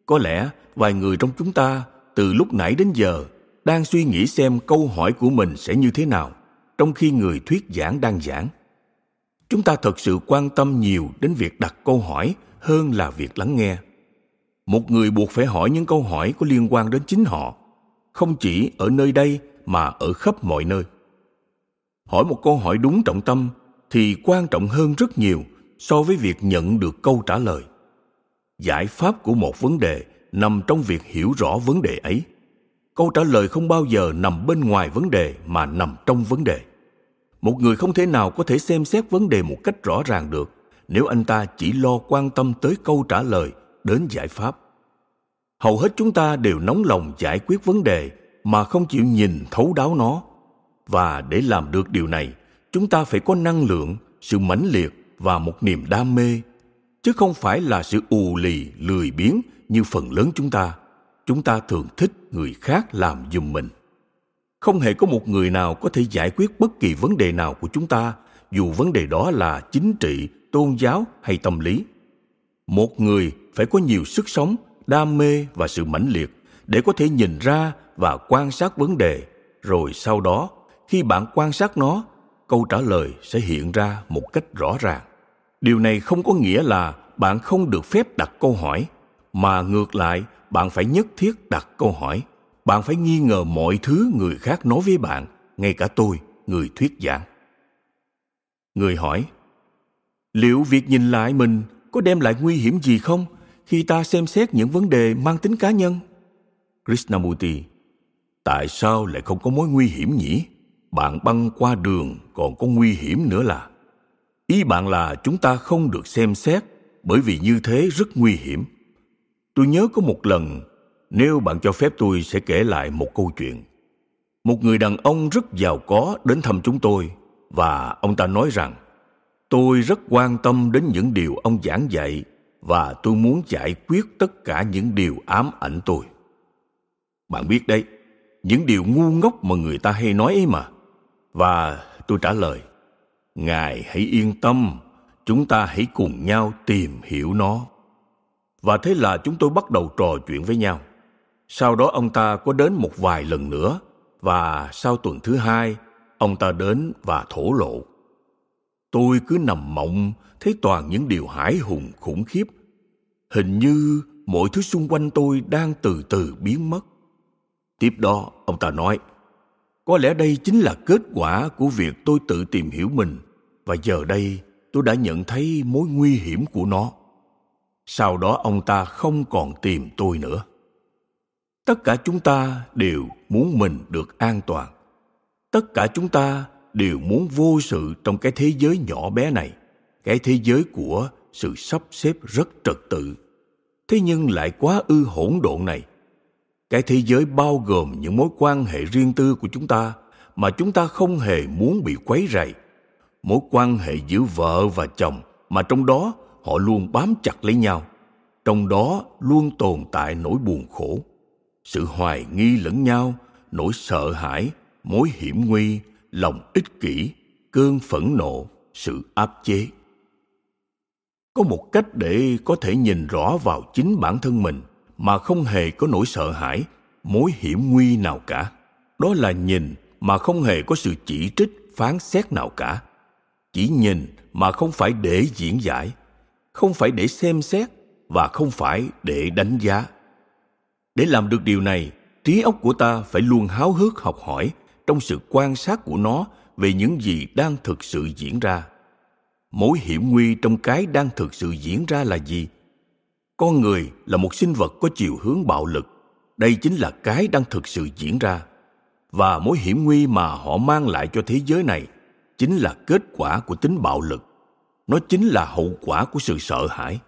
Có lẽ vài người trong chúng ta từ lúc nãy đến giờ đang suy nghĩ xem câu hỏi của mình sẽ như thế nào trong khi người thuyết giảng đang giảng. Chúng ta thật sự quan tâm nhiều đến việc đặt câu hỏi hơn là việc lắng nghe. Một người buộc phải hỏi những câu hỏi có liên quan đến chính họ, không chỉ ở nơi đây mà ở khắp mọi nơi. Hỏi một câu hỏi đúng trọng tâm thì quan trọng hơn rất nhiều so với việc nhận được câu trả lời. Giải pháp của một vấn đề nằm trong việc hiểu rõ vấn đề ấy. Câu trả lời không bao giờ nằm bên ngoài vấn đề mà nằm trong vấn đề. Một người không thể nào có thể xem xét vấn đề một cách rõ ràng được nếu anh ta chỉ lo quan tâm tới câu trả lời đến giải pháp. Hầu hết chúng ta đều nóng lòng giải quyết vấn đề mà không chịu nhìn thấu đáo nó. Và để làm được điều này, chúng ta phải có năng lượng, sự mãnh liệt và một niềm đam mê, chứ không phải là sự ù lì, lười biếng như phần lớn chúng ta. Chúng ta thường thích người khác làm giùm mình. Không hề có một người nào có thể giải quyết bất kỳ vấn đề nào của chúng ta, dù vấn đề đó là chính trị, tôn giáo hay tâm lý. Một người phải có nhiều sức sống, đam mê và sự mãnh liệt để có thể nhìn ra và quan sát vấn đề. Rồi sau đó, khi bạn quan sát nó, câu trả lời sẽ hiện ra một cách rõ ràng điều này không có nghĩa là bạn không được phép đặt câu hỏi, mà ngược lại, bạn phải nhất thiết đặt câu hỏi. Bạn phải nghi ngờ mọi thứ người khác nói với bạn, ngay cả tôi, người thuyết giảng. Người hỏi, liệu việc nhìn lại mình có đem lại nguy hiểm gì không khi ta xem xét những vấn đề mang tính cá nhân? Krishnamurti, tại sao lại không có mối nguy hiểm nhỉ? Bạn băng qua đường còn có nguy hiểm nữa là ý bạn là chúng ta không được xem xét, bởi vì như thế rất nguy hiểm. Tôi nhớ có một lần, nếu bạn cho phép tôi sẽ kể lại một câu chuyện. Một người đàn ông rất giàu có đến thăm chúng tôi, và ông ta nói rằng, tôi rất quan tâm đến những điều ông giảng dạy, và tôi muốn giải quyết tất cả những điều ám ảnh tôi. Bạn biết đấy, những điều ngu ngốc mà người ta hay nói ấy mà. Và tôi trả lời ngài hãy yên tâm, chúng ta hãy cùng nhau tìm hiểu nó. Và thế là chúng tôi bắt đầu trò chuyện với nhau. Sau đó ông ta có đến một vài lần nữa, và sau tuần thứ hai, ông ta đến và thổ lộ. Tôi cứ nằm mộng, thấy toàn những điều hải hùng khủng khiếp. Hình như mọi thứ xung quanh tôi đang từ từ biến mất. Tiếp đó, ông ta nói có lẽ đây chính là kết quả của việc tôi tự tìm hiểu mình, và giờ đây tôi đã nhận thấy mối nguy hiểm của nó. Sau đó ông ta không còn tìm tôi nữa. Tất cả chúng ta đều muốn mình được an toàn. Tất cả chúng ta đều muốn vô sự trong cái thế giới nhỏ bé này, cái thế giới của sự sắp xếp rất trật tự. Thế nhưng lại quá ư hỗn độn này cái thế giới bao gồm những mối quan hệ riêng tư của chúng ta mà chúng ta không hề muốn bị quấy rầy. Mối quan hệ giữa vợ và chồng mà trong đó họ luôn bám chặt lấy nhau, trong đó luôn tồn tại nỗi buồn khổ. Sự hoài nghi lẫn nhau, nỗi sợ hãi, mối hiểm nguy, lòng ích kỷ, cơn phẫn nộ, sự áp chế. Có một cách để có thể nhìn rõ vào chính bản thân mình mà không hề có nỗi sợ hãi, mối hiểm nguy nào cả. Đó là nhìn mà không hề có sự chỉ trích, phán xét nào cả. Chỉ nhìn mà không phải để diễn giải, không phải để xem xét và không phải để đánh giá. Để làm được điều này, trí óc của ta phải luôn háo hức học hỏi trong sự quan sát của nó về những gì đang thực sự diễn ra. Mối hiểm nguy trong cái đang thực sự diễn ra là gì? Con người là một sinh vật có chiều hướng bạo lực. Đây chính là cái đang thực sự diễn ra. Và mối hiểm nguy mà họ mang lại cho thế giới này chính là kết quả của tính bạo lực. Nó chính là hậu quả của sự sợ hãi.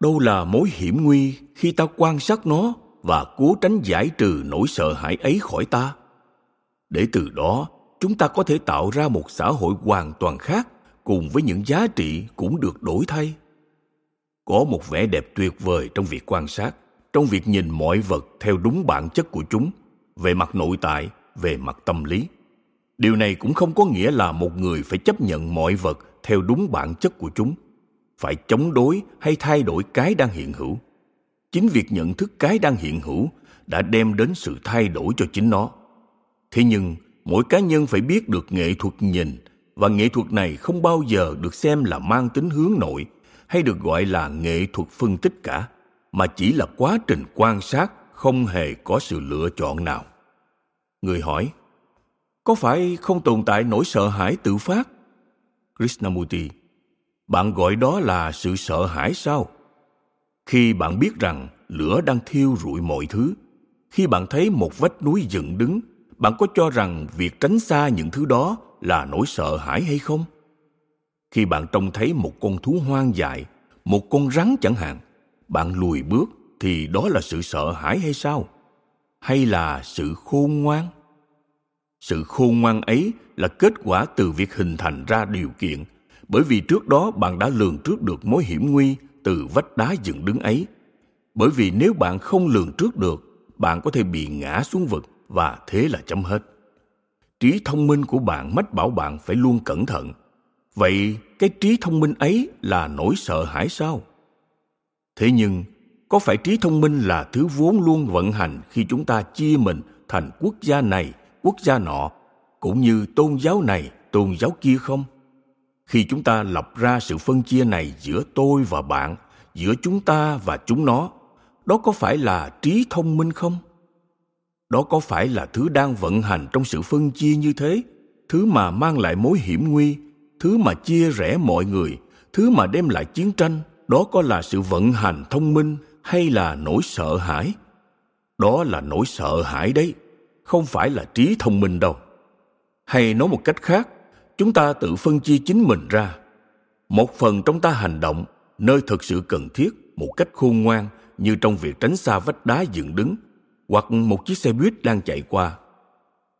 Đâu là mối hiểm nguy khi ta quan sát nó và cố tránh giải trừ nỗi sợ hãi ấy khỏi ta? Để từ đó, chúng ta có thể tạo ra một xã hội hoàn toàn khác cùng với những giá trị cũng được đổi thay có một vẻ đẹp tuyệt vời trong việc quan sát, trong việc nhìn mọi vật theo đúng bản chất của chúng, về mặt nội tại, về mặt tâm lý. Điều này cũng không có nghĩa là một người phải chấp nhận mọi vật theo đúng bản chất của chúng, phải chống đối hay thay đổi cái đang hiện hữu. Chính việc nhận thức cái đang hiện hữu đã đem đến sự thay đổi cho chính nó. Thế nhưng, mỗi cá nhân phải biết được nghệ thuật nhìn, và nghệ thuật này không bao giờ được xem là mang tính hướng nội hay được gọi là nghệ thuật phân tích cả, mà chỉ là quá trình quan sát, không hề có sự lựa chọn nào. Người hỏi, có phải không tồn tại nỗi sợ hãi tự phát? Krishnamurti, bạn gọi đó là sự sợ hãi sao? Khi bạn biết rằng lửa đang thiêu rụi mọi thứ, khi bạn thấy một vách núi dựng đứng, bạn có cho rằng việc tránh xa những thứ đó là nỗi sợ hãi hay không? Khi bạn trông thấy một con thú hoang dại, một con rắn chẳng hạn, bạn lùi bước thì đó là sự sợ hãi hay sao hay là sự khôn ngoan sự khôn ngoan ấy là kết quả từ việc hình thành ra điều kiện, bởi vì trước đó bạn đã lường trước được mối hiểm nguy từ vách đá dựng đứng ấy bởi vì nếu bạn không lường trước được, bạn có thể bị ngã xuống vực và thế là chấm hết. Trí thông minh của bạn mách bảo bạn phải luôn cẩn thận. Vậy cái trí thông minh ấy là nỗi sợ hãi sao? Thế nhưng, có phải trí thông minh là thứ vốn luôn vận hành khi chúng ta chia mình thành quốc gia này, quốc gia nọ, cũng như tôn giáo này, tôn giáo kia không? Khi chúng ta lập ra sự phân chia này giữa tôi và bạn, giữa chúng ta và chúng nó, đó có phải là trí thông minh không? đó có phải là thứ đang vận hành trong sự phân chia như thế thứ mà mang lại mối hiểm nguy thứ mà chia rẽ mọi người, thứ mà đem lại chiến tranh, đó có là sự vận hành thông minh hay là nỗi sợ hãi? Đó là nỗi sợ hãi đấy, không phải là trí thông minh đâu. Hay nói một cách khác, chúng ta tự phân chia chính mình ra. Một phần trong ta hành động, nơi thực sự cần thiết, một cách khôn ngoan, như trong việc tránh xa vách đá dựng đứng, hoặc một chiếc xe buýt đang chạy qua.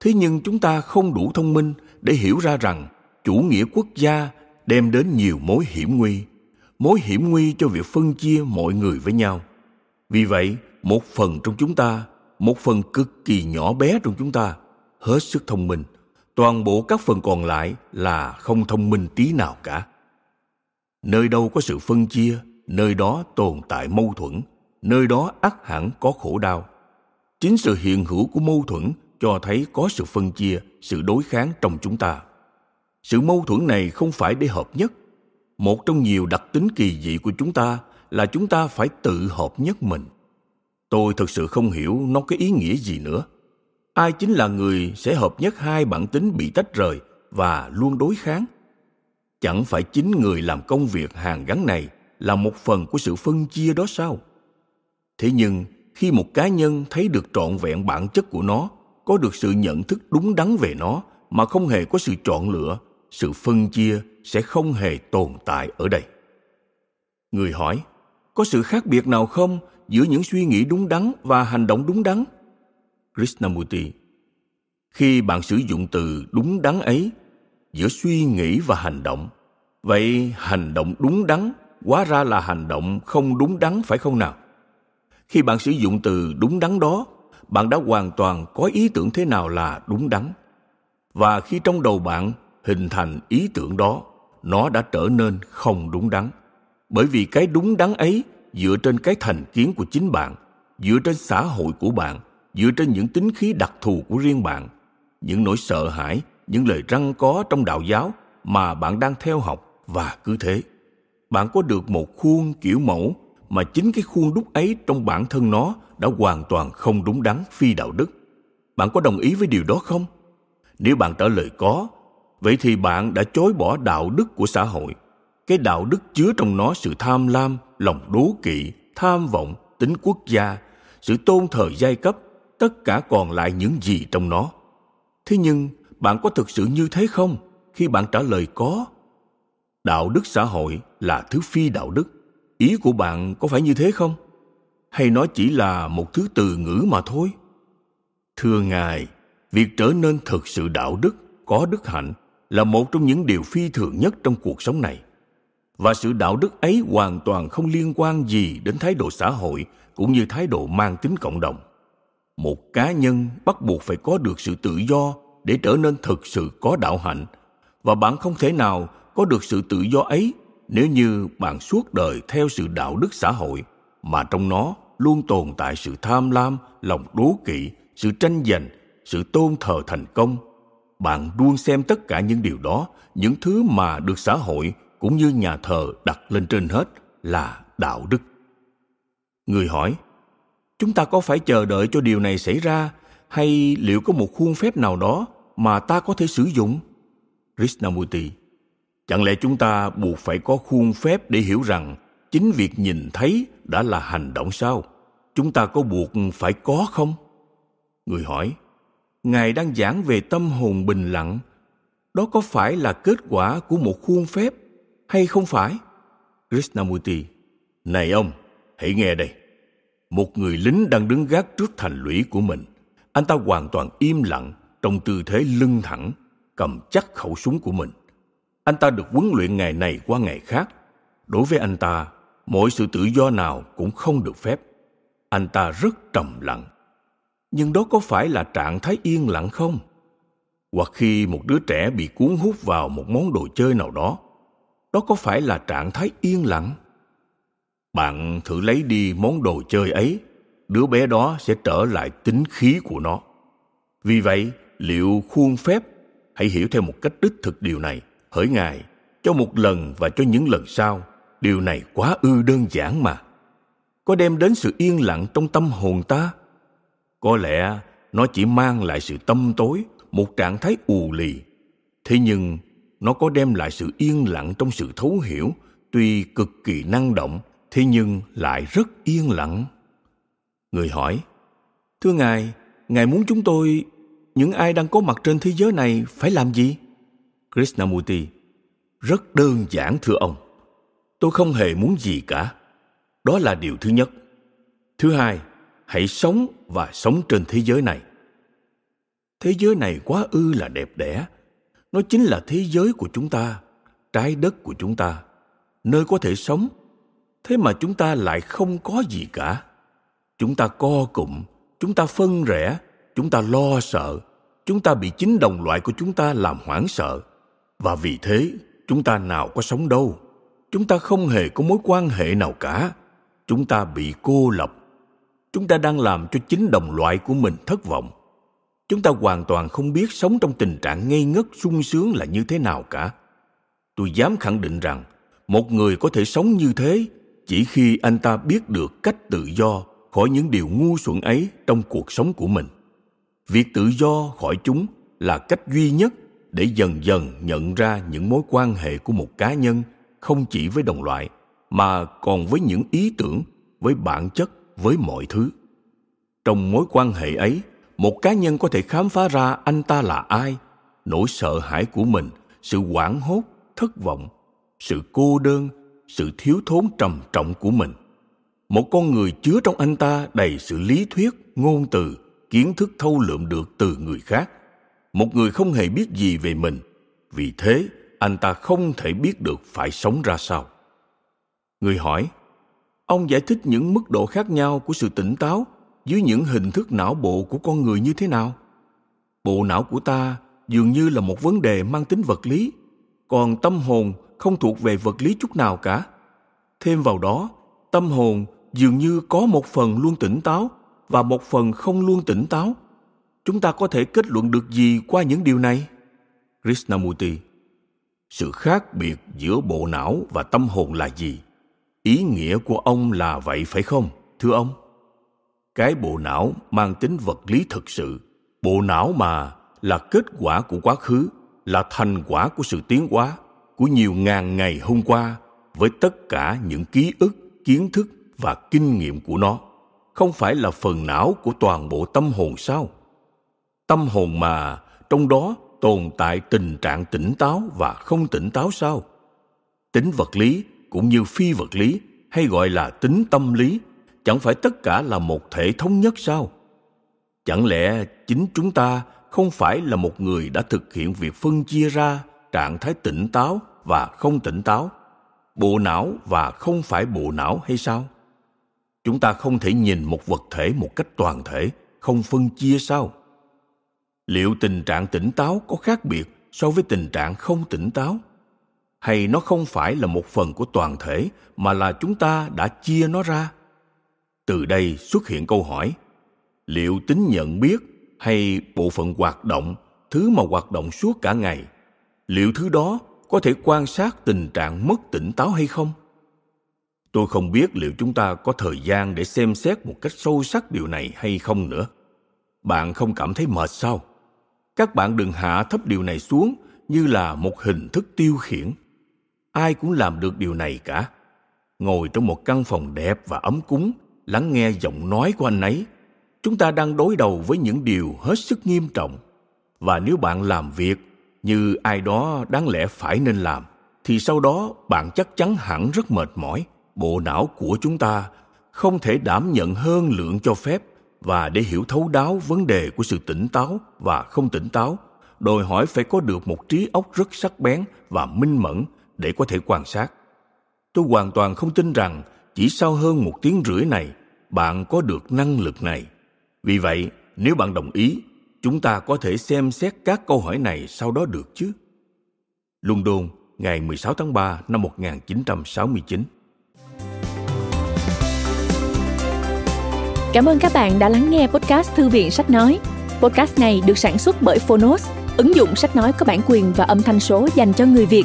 Thế nhưng chúng ta không đủ thông minh để hiểu ra rằng chủ nghĩa quốc gia đem đến nhiều mối hiểm nguy, mối hiểm nguy cho việc phân chia mọi người với nhau. Vì vậy, một phần trong chúng ta, một phần cực kỳ nhỏ bé trong chúng ta, hết sức thông minh. Toàn bộ các phần còn lại là không thông minh tí nào cả. Nơi đâu có sự phân chia, nơi đó tồn tại mâu thuẫn, nơi đó ắt hẳn có khổ đau. Chính sự hiện hữu của mâu thuẫn cho thấy có sự phân chia, sự đối kháng trong chúng ta sự mâu thuẫn này không phải để hợp nhất. Một trong nhiều đặc tính kỳ dị của chúng ta là chúng ta phải tự hợp nhất mình. Tôi thực sự không hiểu nó có ý nghĩa gì nữa. Ai chính là người sẽ hợp nhất hai bản tính bị tách rời và luôn đối kháng? Chẳng phải chính người làm công việc hàng gắn này là một phần của sự phân chia đó sao? Thế nhưng, khi một cá nhân thấy được trọn vẹn bản chất của nó, có được sự nhận thức đúng đắn về nó mà không hề có sự chọn lựa sự phân chia sẽ không hề tồn tại ở đây. Người hỏi, có sự khác biệt nào không giữa những suy nghĩ đúng đắn và hành động đúng đắn? Krishnamurti, khi bạn sử dụng từ đúng đắn ấy giữa suy nghĩ và hành động, vậy hành động đúng đắn hóa ra là hành động không đúng đắn phải không nào? Khi bạn sử dụng từ đúng đắn đó, bạn đã hoàn toàn có ý tưởng thế nào là đúng đắn? Và khi trong đầu bạn hình thành ý tưởng đó, nó đã trở nên không đúng đắn. Bởi vì cái đúng đắn ấy dựa trên cái thành kiến của chính bạn, dựa trên xã hội của bạn, dựa trên những tính khí đặc thù của riêng bạn. Những nỗi sợ hãi, những lời răng có trong đạo giáo mà bạn đang theo học và cứ thế. Bạn có được một khuôn kiểu mẫu mà chính cái khuôn đúc ấy trong bản thân nó đã hoàn toàn không đúng đắn phi đạo đức. Bạn có đồng ý với điều đó không? Nếu bạn trả lời có vậy thì bạn đã chối bỏ đạo đức của xã hội. Cái đạo đức chứa trong nó sự tham lam, lòng đố kỵ, tham vọng, tính quốc gia, sự tôn thờ giai cấp, tất cả còn lại những gì trong nó. Thế nhưng, bạn có thực sự như thế không khi bạn trả lời có? Đạo đức xã hội là thứ phi đạo đức. Ý của bạn có phải như thế không? Hay nó chỉ là một thứ từ ngữ mà thôi? Thưa ngài, việc trở nên thực sự đạo đức có đức hạnh là một trong những điều phi thường nhất trong cuộc sống này. Và sự đạo đức ấy hoàn toàn không liên quan gì đến thái độ xã hội cũng như thái độ mang tính cộng đồng. Một cá nhân bắt buộc phải có được sự tự do để trở nên thực sự có đạo hạnh. Và bạn không thể nào có được sự tự do ấy nếu như bạn suốt đời theo sự đạo đức xã hội, mà trong nó luôn tồn tại sự tham lam, lòng đố kỵ, sự tranh giành, sự tôn thờ thành công bạn luôn xem tất cả những điều đó, những thứ mà được xã hội cũng như nhà thờ đặt lên trên hết là đạo đức. Người hỏi, chúng ta có phải chờ đợi cho điều này xảy ra, hay liệu có một khuôn phép nào đó mà ta có thể sử dụng? Krishnamurti, chẳng lẽ chúng ta buộc phải có khuôn phép để hiểu rằng chính việc nhìn thấy đã là hành động sao? Chúng ta có buộc phải có không? Người hỏi ngài đang giảng về tâm hồn bình lặng. Đó có phải là kết quả của một khuôn phép hay không phải? Krishnamurti, này ông, hãy nghe đây. Một người lính đang đứng gác trước thành lũy của mình. Anh ta hoàn toàn im lặng trong tư thế lưng thẳng, cầm chắc khẩu súng của mình. Anh ta được huấn luyện ngày này qua ngày khác. Đối với anh ta, mọi sự tự do nào cũng không được phép. Anh ta rất trầm lặng nhưng đó có phải là trạng thái yên lặng không? Hoặc khi một đứa trẻ bị cuốn hút vào một món đồ chơi nào đó đó có phải là trạng thái yên lặng? Bạn thử lấy đi món đồ chơi ấy, đứa bé đó sẽ trở lại tính khí của nó. Vì vậy, liệu khuôn phép, hãy hiểu theo một cách đích thực điều này. Hỡi ngài, cho một lần và cho những lần sau, điều này quá ư đơn giản mà. Có đem đến sự yên lặng trong tâm hồn ta? Có lẽ nó chỉ mang lại sự tâm tối, một trạng thái ù lì. Thế nhưng, nó có đem lại sự yên lặng trong sự thấu hiểu, tuy cực kỳ năng động, thế nhưng lại rất yên lặng. Người hỏi, thưa ngài ngài muốn chúng tôi, những ai đang có mặt trên thế giới này phải làm gì? Krishnamurti, rất đơn giản, thưa ông. Tôi không hề muốn gì cả. Đó là điều thứ nhất. Thứ hai hãy sống và sống trên thế giới này. Thế giới này quá ư là đẹp đẽ. Nó chính là thế giới của chúng ta, trái đất của chúng ta, nơi có thể sống. Thế mà chúng ta lại không có gì cả. Chúng ta co cụm, chúng ta phân rẽ, chúng ta lo sợ. Chúng ta bị chính đồng loại của chúng ta làm hoảng sợ. Và vì thế, chúng ta nào có sống đâu. Chúng ta không hề có mối quan hệ nào cả. Chúng ta bị cô lập chúng ta đang làm cho chính đồng loại của mình thất vọng. Chúng ta hoàn toàn không biết sống trong tình trạng ngây ngất, sung sướng là như thế nào cả. Tôi dám khẳng định rằng, một người có thể sống như thế chỉ khi anh ta biết được cách tự do khỏi những điều ngu xuẩn ấy trong cuộc sống của mình. Việc tự do khỏi chúng là cách duy nhất để dần dần nhận ra những mối quan hệ của một cá nhân không chỉ với đồng loại, mà còn với những ý tưởng, với bản chất với mọi thứ. Trong mối quan hệ ấy, một cá nhân có thể khám phá ra anh ta là ai, nỗi sợ hãi của mình, sự hoảng hốt, thất vọng, sự cô đơn, sự thiếu thốn trầm trọng của mình. Một con người chứa trong anh ta đầy sự lý thuyết, ngôn từ, kiến thức thâu lượm được từ người khác. Một người không hề biết gì về mình. Vì thế, anh ta không thể biết được phải sống ra sao. Người hỏi ông giải thích những mức độ khác nhau của sự tỉnh táo dưới những hình thức não bộ của con người như thế nào. Bộ não của ta dường như là một vấn đề mang tính vật lý, còn tâm hồn không thuộc về vật lý chút nào cả. Thêm vào đó, tâm hồn dường như có một phần luôn tỉnh táo và một phần không luôn tỉnh táo. Chúng ta có thể kết luận được gì qua những điều này? Krishnamurti. Sự khác biệt giữa bộ não và tâm hồn là gì? Ý nghĩa của ông là vậy phải không, thưa ông? Cái bộ não mang tính vật lý thực sự. Bộ não mà là kết quả của quá khứ, là thành quả của sự tiến hóa của nhiều ngàn ngày hôm qua với tất cả những ký ức, kiến thức và kinh nghiệm của nó. Không phải là phần não của toàn bộ tâm hồn sao? Tâm hồn mà trong đó tồn tại tình trạng tỉnh táo và không tỉnh táo sao? Tính vật lý cũng như phi vật lý, hay gọi là tính tâm lý, chẳng phải tất cả là một thể thống nhất sao? Chẳng lẽ chính chúng ta không phải là một người đã thực hiện việc phân chia ra trạng thái tỉnh táo và không tỉnh táo, bộ não và không phải bộ não hay sao? Chúng ta không thể nhìn một vật thể một cách toàn thể, không phân chia sao? Liệu tình trạng tỉnh táo có khác biệt so với tình trạng không tỉnh táo? Hay nó không phải là một phần của toàn thể, mà là chúng ta đã chia nó ra? Từ đây xuất hiện câu hỏi, liệu tính nhận biết hay bộ phận hoạt động, thứ mà hoạt động suốt cả ngày, liệu thứ đó có thể quan sát tình trạng mất tỉnh táo hay không? Tôi không biết liệu chúng ta có thời gian để xem xét một cách sâu sắc điều này hay không nữa. Bạn không cảm thấy mệt sao? Các bạn đừng hạ thấp điều này xuống như là một hình thức tiêu khiển ai cũng làm được điều này cả. Ngồi trong một căn phòng đẹp và ấm cúng, lắng nghe giọng nói của anh ấy, chúng ta đang đối đầu với những điều hết sức nghiêm trọng. Và nếu bạn làm việc như ai đó đáng lẽ phải nên làm, thì sau đó bạn chắc chắn hẳn rất mệt mỏi. Bộ não của chúng ta không thể đảm nhận hơn lượng cho phép. Và để hiểu thấu đáo vấn đề của sự tỉnh táo và không tỉnh táo, đòi hỏi phải có được một trí óc rất sắc bén và minh mẫn để có thể quan sát tôi hoàn toàn không tin rằng chỉ sau hơn một tiếng rưỡi này bạn có được năng lực này vì vậy nếu bạn đồng ý, chúng ta có thể xem xét các câu hỏi này sau đó được chứ? London, ngày 16 tháng 3 năm 1969. Cảm ơn các bạn đã lắng nghe podcast Thư viện Sách Nói. Podcast này được sản xuất bởi Phonos, ứng dụng sách nói có bản quyền và âm thanh số dành cho người Việt.